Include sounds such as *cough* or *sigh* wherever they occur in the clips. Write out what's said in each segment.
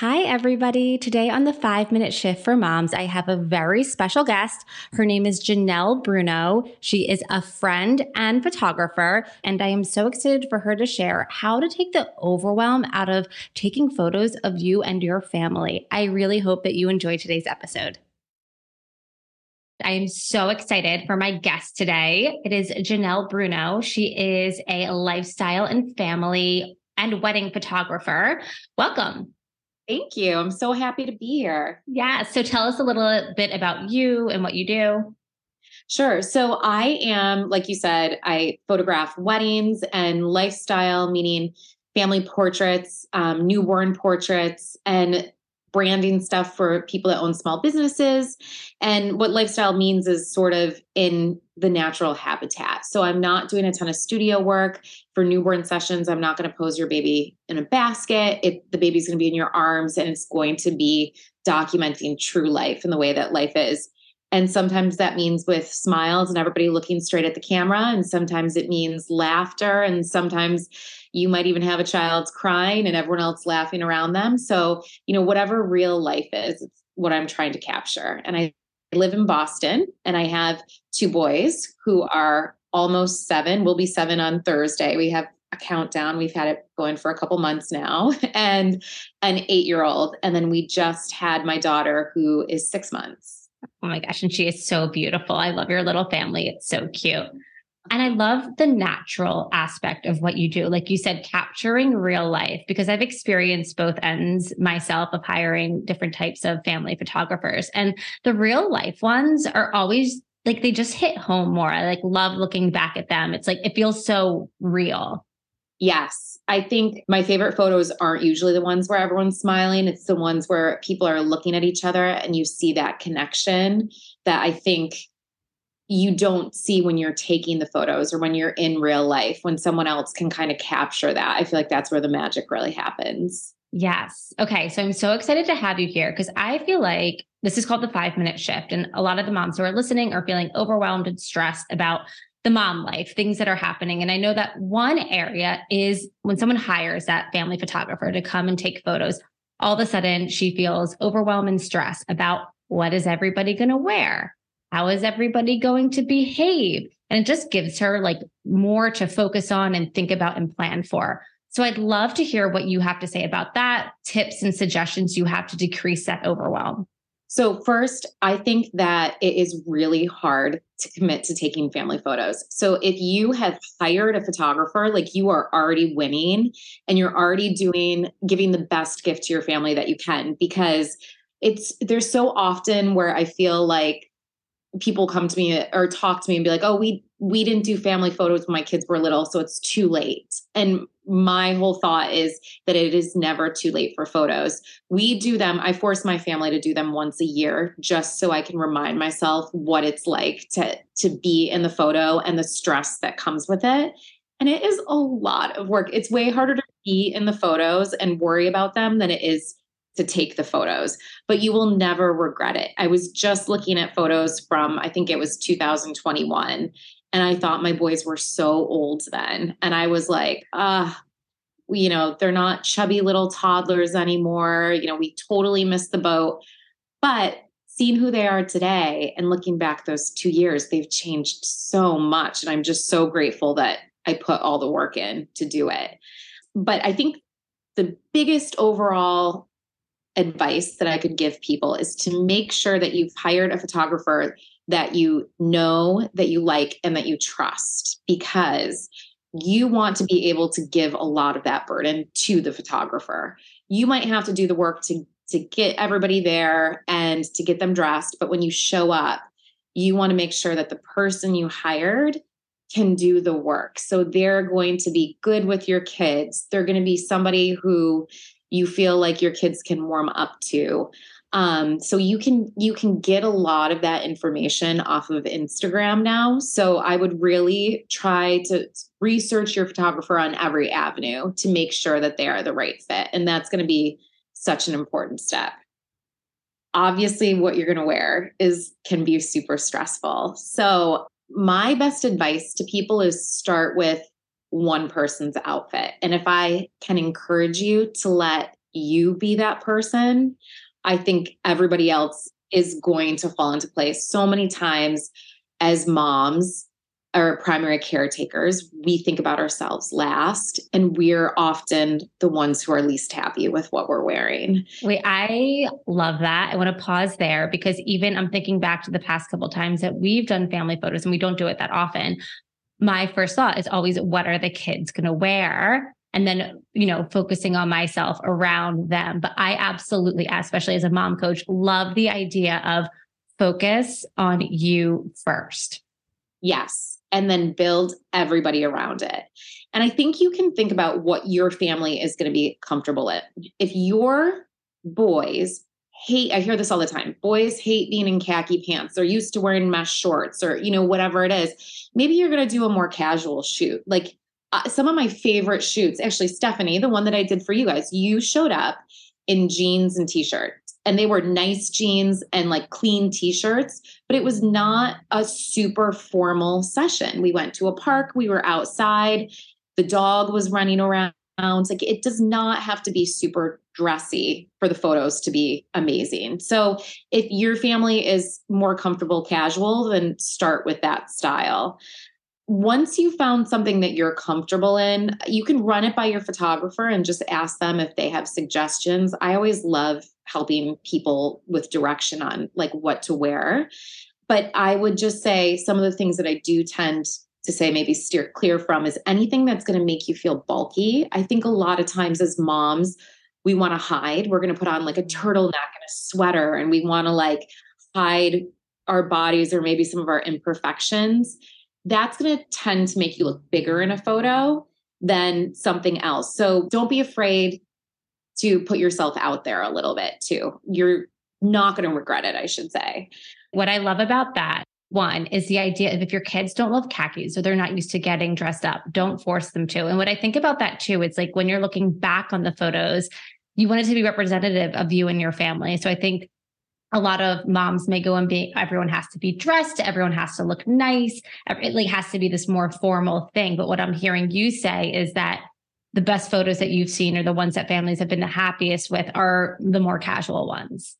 Hi, everybody. Today on the five minute shift for moms, I have a very special guest. Her name is Janelle Bruno. She is a friend and photographer, and I am so excited for her to share how to take the overwhelm out of taking photos of you and your family. I really hope that you enjoy today's episode. I am so excited for my guest today. It is Janelle Bruno. She is a lifestyle and family and wedding photographer. Welcome. Thank you. I'm so happy to be here. Yeah. So tell us a little bit about you and what you do. Sure. So I am, like you said, I photograph weddings and lifestyle, meaning family portraits, um, newborn portraits, and branding stuff for people that own small businesses. And what lifestyle means is sort of in the natural habitat. So I'm not doing a ton of studio work for newborn sessions. I'm not going to pose your baby in a basket. It, the baby's going to be in your arms and it's going to be documenting true life in the way that life is. And sometimes that means with smiles and everybody looking straight at the camera. And sometimes it means laughter. And sometimes you might even have a child crying and everyone else laughing around them. So, you know, whatever real life is, it's what I'm trying to capture. And I live in Boston and I have two boys who are almost seven, will be seven on Thursday. We have a countdown. We've had it going for a couple months now, *laughs* and an eight year old. And then we just had my daughter who is six months. Oh my gosh. And she is so beautiful. I love your little family. It's so cute. And I love the natural aspect of what you do. Like you said, capturing real life, because I've experienced both ends myself of hiring different types of family photographers. And the real life ones are always like they just hit home more. I like love looking back at them. It's like it feels so real. Yes. I think my favorite photos aren't usually the ones where everyone's smiling. It's the ones where people are looking at each other and you see that connection that I think you don't see when you're taking the photos or when you're in real life, when someone else can kind of capture that. I feel like that's where the magic really happens. Yes. Okay. So I'm so excited to have you here because I feel like this is called the five minute shift. And a lot of the moms who are listening are feeling overwhelmed and stressed about the mom life, things that are happening. And I know that one area is when someone hires that family photographer to come and take photos, all of a sudden she feels overwhelmed and stress about what is everybody going to wear? How is everybody going to behave? And it just gives her like more to focus on and think about and plan for. So I'd love to hear what you have to say about that, tips and suggestions you have to decrease that overwhelm. So, first, I think that it is really hard to commit to taking family photos. So, if you have hired a photographer, like you are already winning and you're already doing, giving the best gift to your family that you can, because it's, there's so often where I feel like people come to me or talk to me and be like, oh, we, we didn't do family photos when my kids were little, so it's too late. And my whole thought is that it is never too late for photos. We do them, I force my family to do them once a year just so I can remind myself what it's like to to be in the photo and the stress that comes with it. And it is a lot of work. It's way harder to be in the photos and worry about them than it is to take the photos, but you will never regret it. I was just looking at photos from I think it was 2021 and I thought my boys were so old then. And I was like, ah, uh, you know, they're not chubby little toddlers anymore. You know, we totally missed the boat. But seeing who they are today and looking back those two years, they've changed so much. And I'm just so grateful that I put all the work in to do it. But I think the biggest overall advice that I could give people is to make sure that you've hired a photographer that you know, that you like, and that you trust because you want to be able to give a lot of that burden to the photographer. You might have to do the work to to get everybody there and to get them dressed, but when you show up, you want to make sure that the person you hired can do the work. So they're going to be good with your kids. They're going to be somebody who you feel like your kids can warm up to. Um, so you can you can get a lot of that information off of Instagram now. So I would really try to research your photographer on every avenue to make sure that they are the right fit. And that's going to be such an important step. Obviously, what you're going to wear is can be super stressful. So my best advice to people is start with one person's outfit. And if I can encourage you to let you be that person, I think everybody else is going to fall into place. So many times as moms, or primary caretakers, we think about ourselves last, and we're often the ones who are least happy with what we're wearing. Wait, I love that. I want to pause there because even I'm thinking back to the past couple times that we've done family photos, and we don't do it that often. My first thought is always, what are the kids going to wear? And then, you know, focusing on myself around them. But I absolutely, especially as a mom coach, love the idea of focus on you first. Yes and then build everybody around it. And I think you can think about what your family is going to be comfortable in. If your boys hate, I hear this all the time boys hate being in khaki pants, they're used to wearing mesh shorts or, you know, whatever it is, maybe you're going to do a more casual shoot. Like uh, some of my favorite shoots, actually, Stephanie, the one that I did for you guys, you showed up in jeans and t shirt and they were nice jeans and like clean t-shirts but it was not a super formal session. We went to a park we were outside the dog was running around like it does not have to be super dressy for the photos to be amazing. So if your family is more comfortable casual then start with that style once you found something that you're comfortable in, you can run it by your photographer and just ask them if they have suggestions. I always love helping people with direction on like what to wear. But I would just say some of the things that I do tend to say maybe steer clear from is anything that's going to make you feel bulky. I think a lot of times as moms, we want to hide. We're going to put on like a mm-hmm. turtleneck and a sweater and we want to like hide our bodies or maybe some of our imperfections that's going to tend to make you look bigger in a photo than something else. So don't be afraid to put yourself out there a little bit too. You're not going to regret it, I should say. What I love about that one is the idea of if your kids don't love khakis or they're not used to getting dressed up, don't force them to. And what I think about that too, it's like when you're looking back on the photos, you want it to be representative of you and your family. So I think a lot of moms may go and be everyone has to be dressed everyone has to look nice it like has to be this more formal thing. But what i'm hearing you say is that the best photos that you've seen are the ones that families have been the happiest with are the more casual ones.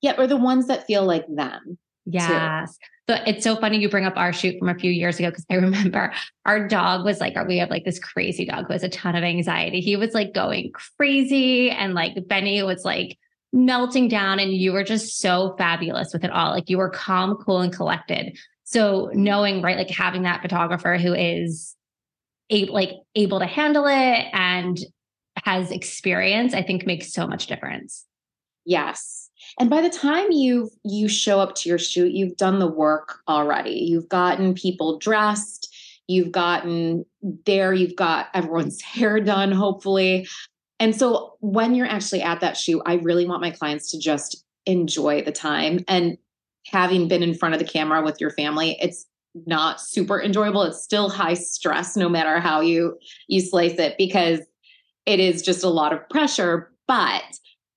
Yeah or the ones that feel like them yes. Too. so it's so funny you bring up our shoot from a few years ago because i *laughs* remember our dog was like we have like this crazy dog who has a ton of anxiety. He was like going crazy and like benny was like melting down and you were just so fabulous with it all. Like you were calm, cool, and collected. So knowing, right, like having that photographer who is able, like able to handle it and has experience, I think makes so much difference. Yes. And by the time you you show up to your shoot, you've done the work already. You've gotten people dressed, you've gotten there, you've got everyone's *laughs* hair done, hopefully. And so when you're actually at that shoot, I really want my clients to just enjoy the time. And having been in front of the camera with your family, it's not super enjoyable. It's still high stress no matter how you you slice it because it is just a lot of pressure, but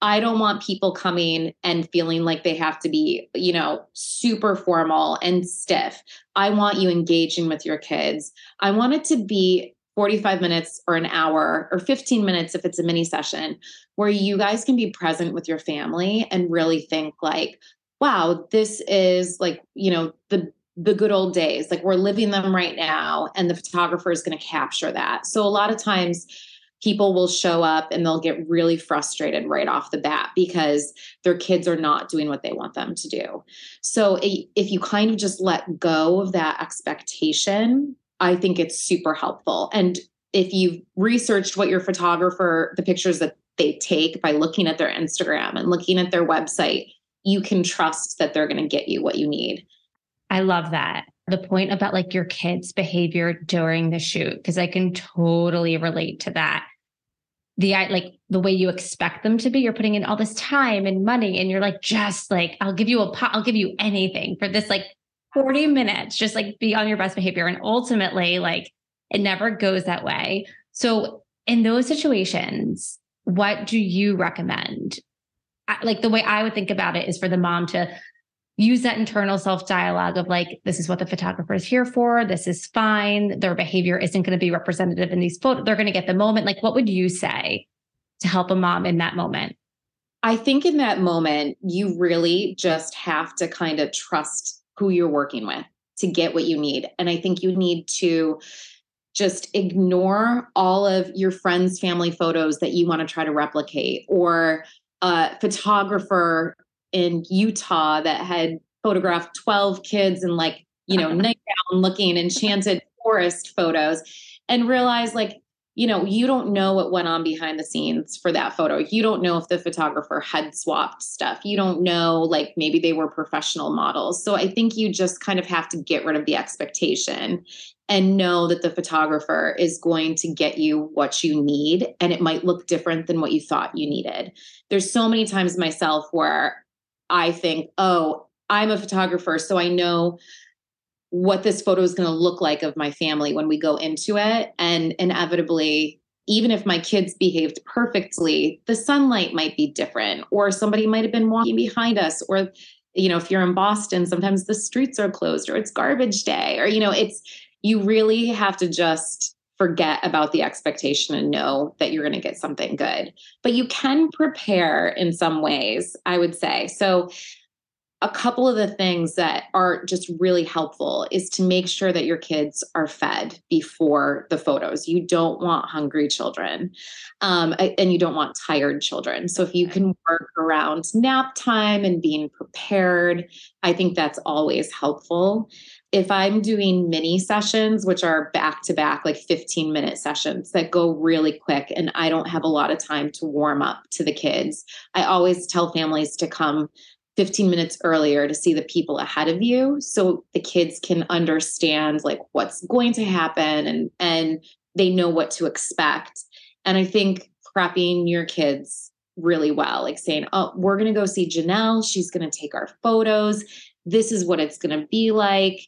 I don't want people coming and feeling like they have to be, you know, super formal and stiff. I want you engaging with your kids. I want it to be 45 minutes or an hour or 15 minutes if it's a mini session where you guys can be present with your family and really think like wow this is like you know the the good old days. Like we're living them right now and the photographer is going to capture that. So a lot of times people will show up and they'll get really frustrated right off the bat because their kids are not doing what they want them to do. So eh, if you kind of just let go of that expectation I think it's super helpful. And if you've researched what your photographer, the pictures that they take by looking at their Instagram and looking at their website, you can trust that they're going to get you what you need. I love that. The point about like your kids' behavior during the shoot, because I can totally relate to that. The like the way you expect them to be, you're putting in all this time and money, and you're like, just like, I'll give you a pot, I'll give you anything for this like 40 minutes, just like be on your best behavior. And ultimately, like it never goes that way. So, in those situations, what do you recommend? Like the way I would think about it is for the mom to use that internal self dialogue of like, this is what the photographer is here for. This is fine. Their behavior isn't going to be representative in these photos. They're going to get the moment. Like, what would you say to help a mom in that moment? I think in that moment, you really just have to kind of trust who you're working with to get what you need. And I think you need to just ignore all of your friends' family photos that you want to try to replicate, or a photographer in Utah that had photographed 12 kids in like, you know, *laughs* nightgown looking enchanted forest photos and realize like you know, you don't know what went on behind the scenes for that photo. You don't know if the photographer had swapped stuff. You don't know, like, maybe they were professional models. So I think you just kind of have to get rid of the expectation and know that the photographer is going to get you what you need. And it might look different than what you thought you needed. There's so many times myself where I think, oh, I'm a photographer, so I know what this photo is going to look like of my family when we go into it. And inevitably, even if my kids behaved perfectly, the sunlight might be different, or somebody might have been walking behind us, or, you know, if you're in Boston, sometimes the streets are closed, or it's garbage day, or, you know, it's, you really have to just forget about the expectation and know that you're going to get something good. But you can prepare in some ways, I would say. So, a couple of the things that are just really helpful is to make sure that your kids are fed before the photos. You don't want hungry children um, and you don't want tired children. So, if you can work around nap time and being prepared, I think that's always helpful. If I'm doing mini sessions, which are back to back, like 15 minute sessions that go really quick, and I don't have a lot of time to warm up to the kids, I always tell families to come 15 minutes earlier to see the people ahead of you so the kids can understand like what's going to happen and and they know what to expect. And i think prepping your kids really well like saying oh we're going to go see janelle. She's going to take our photos. This is what it's going to be like.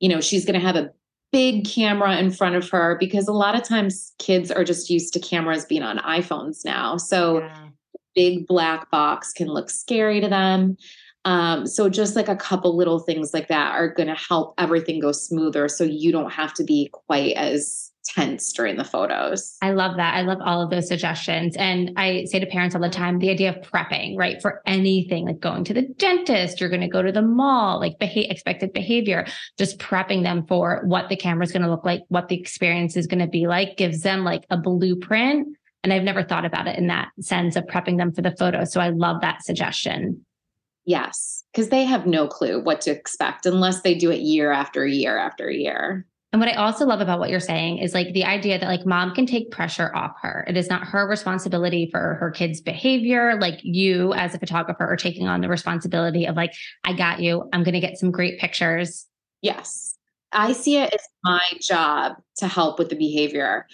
You know she's going to have a big camera in front of her because a lot of times kids are just used to cameras being on iPhones now. So yeah big black box can look scary to them. Um, so just like a couple little things like that are going to help everything go smoother so you don't have to be quite as tense during the photos. I love that. I love all of those suggestions. And I say to parents all the time the idea of prepping, right? For anything like going to the dentist, you're going to go to the mall, like beha- expected behavior, just prepping them for what the camera is going to look like, what the experience is going to be like, gives them like a blueprint and I've never thought about it in that sense of prepping them for the photo. So I love that suggestion. Yes, because they have no clue what to expect unless they do it year after year after year. And what I also love about what you're saying is like the idea that like mom can take pressure off her. It is not her responsibility for her kids' behavior. Like you as a photographer are taking on the responsibility of like, I got you. I'm going to get some great pictures. Yes. I see it as my job to help with the behavior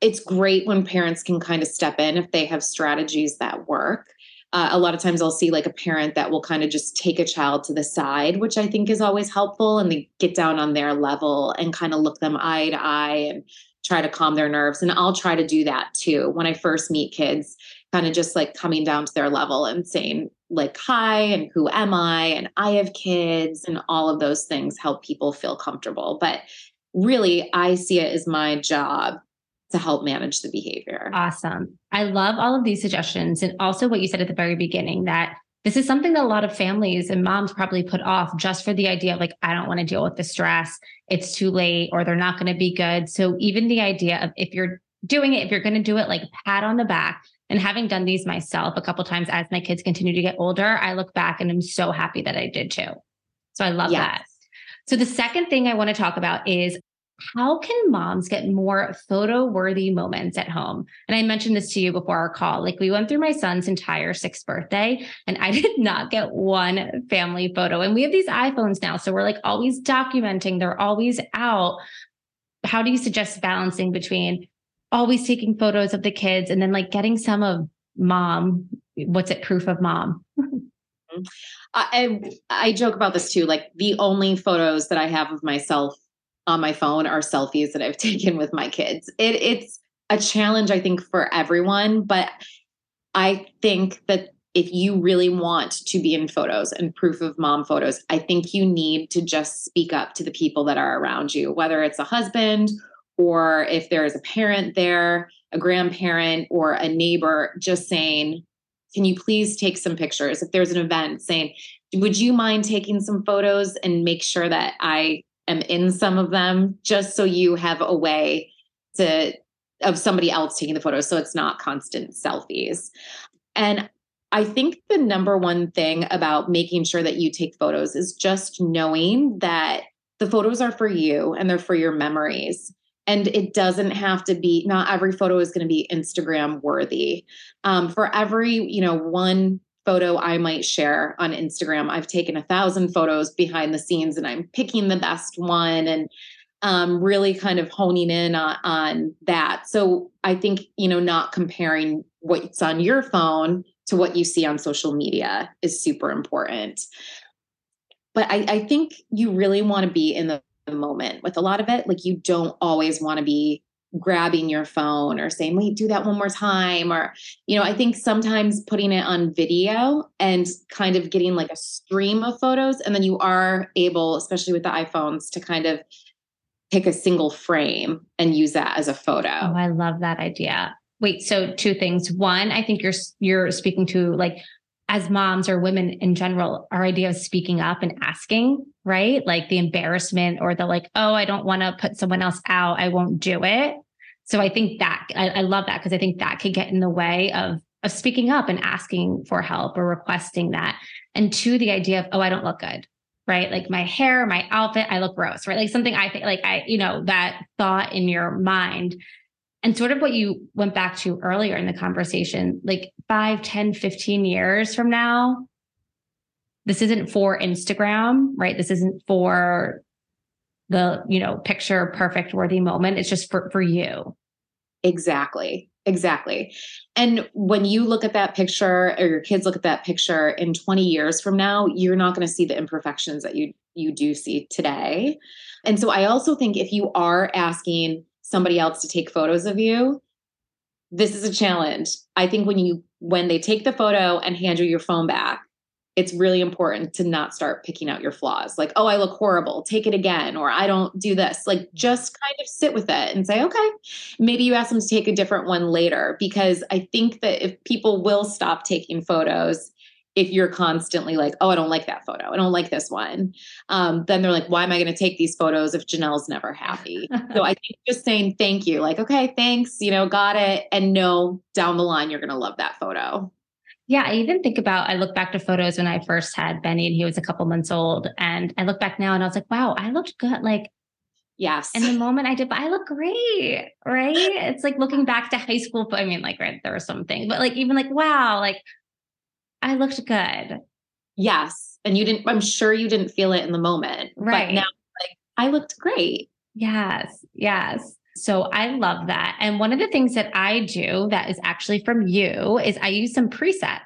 it's great when parents can kind of step in if they have strategies that work. Uh, a lot of times I'll see like a parent that will kind of just take a child to the side, which I think is always helpful. And they get down on their level and kind of look them eye to eye and try to calm their nerves. And I'll try to do that too when I first meet kids, kind of just like coming down to their level and saying, like, hi, and who am I? And I have kids, and all of those things help people feel comfortable. But really, I see it as my job to help manage the behavior. Awesome. I love all of these suggestions. And also what you said at the very beginning that this is something that a lot of families and moms probably put off just for the idea of like, I don't want to deal with the stress. It's too late or they're not going to be good. So even the idea of if you're doing it, if you're going to do it, like pat on the back. And having done these myself a couple times as my kids continue to get older, I look back and I'm so happy that I did too. So I love yes. that. So the second thing I want to talk about is how can moms get more photo worthy moments at home? And I mentioned this to you before our call. Like we went through my son's entire sixth birthday and I *laughs* did not get one family photo. And we have these iPhones now. So we're like always documenting, they're always out. How do you suggest balancing between always taking photos of the kids and then like getting some of mom? What's it, proof of mom? Mm-hmm. I, I joke about this too. Like the only photos that I have of myself on my phone are selfies that I've *laughs* taken with my kids. It, it's a challenge, I think, for everyone. But I think that if you really want to be in photos and proof of mom photos, I think you need to just speak up to the people that are around you, whether it's a husband or if there is a parent there, a grandparent, or a neighbor, just saying, Can you please take some pictures? If there's an event, saying, Would you mind taking some photos and make sure that I am in some of them, just so you have a way to of somebody else taking the photos so it's not constant selfies. And I think the number one thing about making sure that you take photos is just knowing that the photos are for you and they're for your memories. And it doesn't have to be, not every photo is going to be Instagram worthy. Um, for every, you know, one photo I might share on Instagram, I've taken a thousand photos behind the scenes and I'm picking the best one and um, really kind of honing in on, on that. So I think, you know, not comparing what's on your phone to what you see on social media is super important. But I, I think you really want to be in the moment with a lot of it. Like you don't always want to be grabbing your phone or saying, wait, do that one more time. Or, you know, I think sometimes putting it on video and kind of getting like a stream of photos. And then you are able, especially with the iPhones, to kind of pick a single frame and use that as a photo. Oh, I love that idea. Wait, so two things. One, I think you're you're speaking to like as moms or women in general, our idea of speaking up and asking, right? Like the embarrassment or the like, oh, I don't want to put someone else out. I won't do it. So I think that I, I love that because I think that could get in the way of of speaking up and asking for help or requesting that. And two, the idea of, oh, I don't look good. Right. Like my hair, my outfit, I look gross, right? Like something I think like I, you know, that thought in your mind and sort of what you went back to earlier in the conversation like 5 10 15 years from now this isn't for instagram right? This isn't for the you know picture perfect worthy moment. It's just for for you. Exactly. Exactly. And when you look at that picture or your kids look at that picture in 20 years from now you're not going to see the imperfections that you you do see today. And so i also think if you are asking somebody else to take photos of you, this is a challenge. I think when you when they take the photo and hand you your phone back, it's really important to not start picking out your flaws. Like, oh, I look horrible, take it again, or I don't do this. Like, just kind of sit with it and say, okay, maybe you ask them to take a different one later. Because I think that if people will stop taking photos if you're constantly like, oh, I don't like that photo, I don't like this one, um, then they're like, why am I going to take these photos if Janelle's never happy? so I think just saying thank you, like, okay, thanks, you know, got it, and know down the line you're going to love that photo. Yeah, I even think about I look back to photos when I first had Benny and he was a couple months old, and I look back now and I was like, wow, I looked good, like. Yes. And the moment I did, but I look great, right? It's like looking back to high school. I mean, like, right, there was something, but like, even like, wow, like I looked good. Yes. And you didn't, I'm sure you didn't feel it in the moment. Right. But now, like, I looked great. Yes. Yes. So I love that. And one of the things that I do that is actually from you is I use some presets.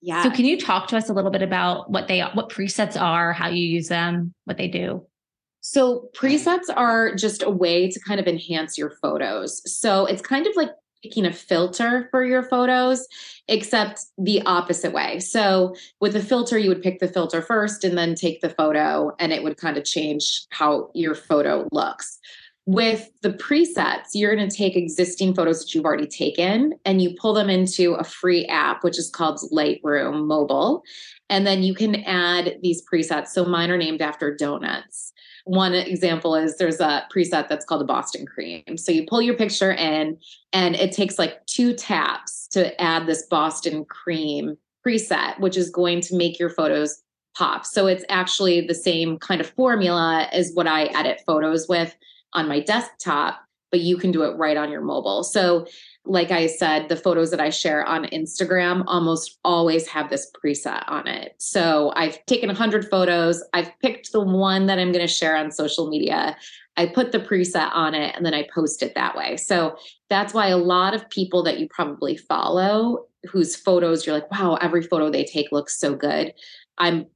Yeah. So can you talk to us a little bit about what they what presets are, how you use them, what they do? So presets are just a way to kind of enhance your photos. So it's kind of like picking a filter for your photos, except the opposite way. So with a filter, you would pick the filter first and then take the photo, and it would kind of change how your photo looks. With the presets, you're going to take existing photos that you've already taken and you pull them into a free app, which is called Lightroom Mobile. And then you can add these presets. So mine are named after donuts. One example is there's a preset that's called a Boston cream. So you pull your picture in, and it takes like two taps to add this Boston cream preset, which is going to make your photos pop. So it's actually the same kind of formula as what I edit photos with on my desktop, but you can do it right on your mobile. So like I said, the photos that I share on Instagram almost always have this preset on it. So I've taken 100 photos, I've picked the one that I'm going to share on social media. I put the preset on it and then I post it that way. So that's why a lot of people that you probably follow whose photos you're like, wow, every photo they take looks so good. I'm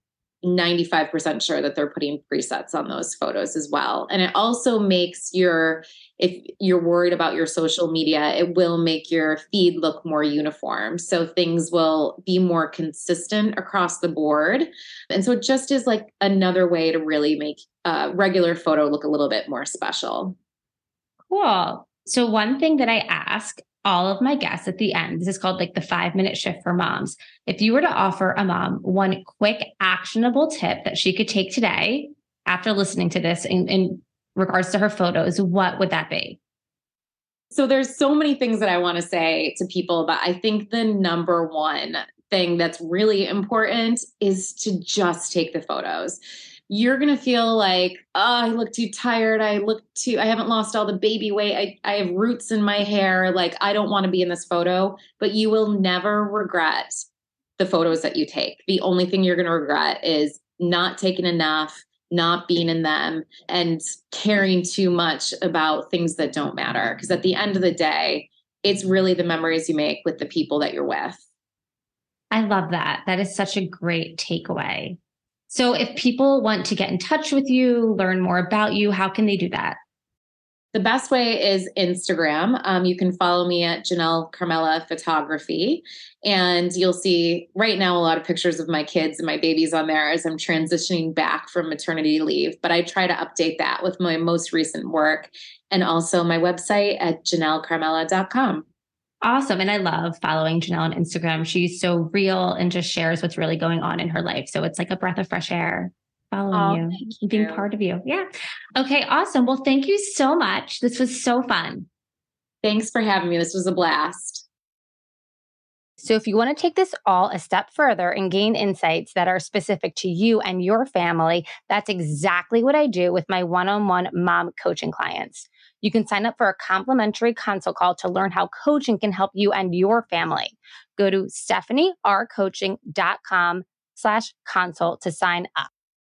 95% sure that they're putting presets on those photos as well. And it also makes your, if you're worried about your social media, it will make your feed look more uniform. So things will be more consistent across the board. And so it just is like another way to really make a regular photo look a little bit more special. Cool. So, one thing that I ask all of my guests at the end, this is called like the five minute shift for moms. If you were to offer a mom one quick, actionable tip that she could take today after listening to this in, in regards to her photos, what would that be? So, there's so many things that I want to say to people, but I think the number one thing that's really important is to just take the photos you're going to feel like, oh, I look too tired. I look too, I haven't lost all the baby weight. I, I have roots in my hair. Like, I don't want to be in this photo, but you will never regret the photos that you take. The only thing you're going to regret is not taking enough, not being in them, and caring too much about things that don't matter. Because at the end of the day, it's really the memories you make with the people that you're with. I love that. That is such a great takeaway. So if people want to get in touch with you, learn more about you, how can they do that? The best way is Instagram. Um, you can follow me at Janelle Carmela Photography, and you'll see right now a lot of pictures of my kids and my babies on there as I'm transitioning back from maternity leave. But I try to update that with my most recent work and also my website at janellecarmela.com. Awesome. And I love following Janelle on Instagram. She's so real and just shares what's really going on in her life. So it's like a breath of fresh air following oh, you, you, being part of you. Yeah. Okay. Awesome. Well, thank you so much. This was so fun. Thanks for having me. This was a blast. So, if you want to take this all a step further and gain insights that are specific to you and your family, that's exactly what I do with my one on one mom coaching clients. You can sign up for a complimentary consult call to learn how coaching can help you and your family. Go to stephaniercoaching.com slash consult to sign up.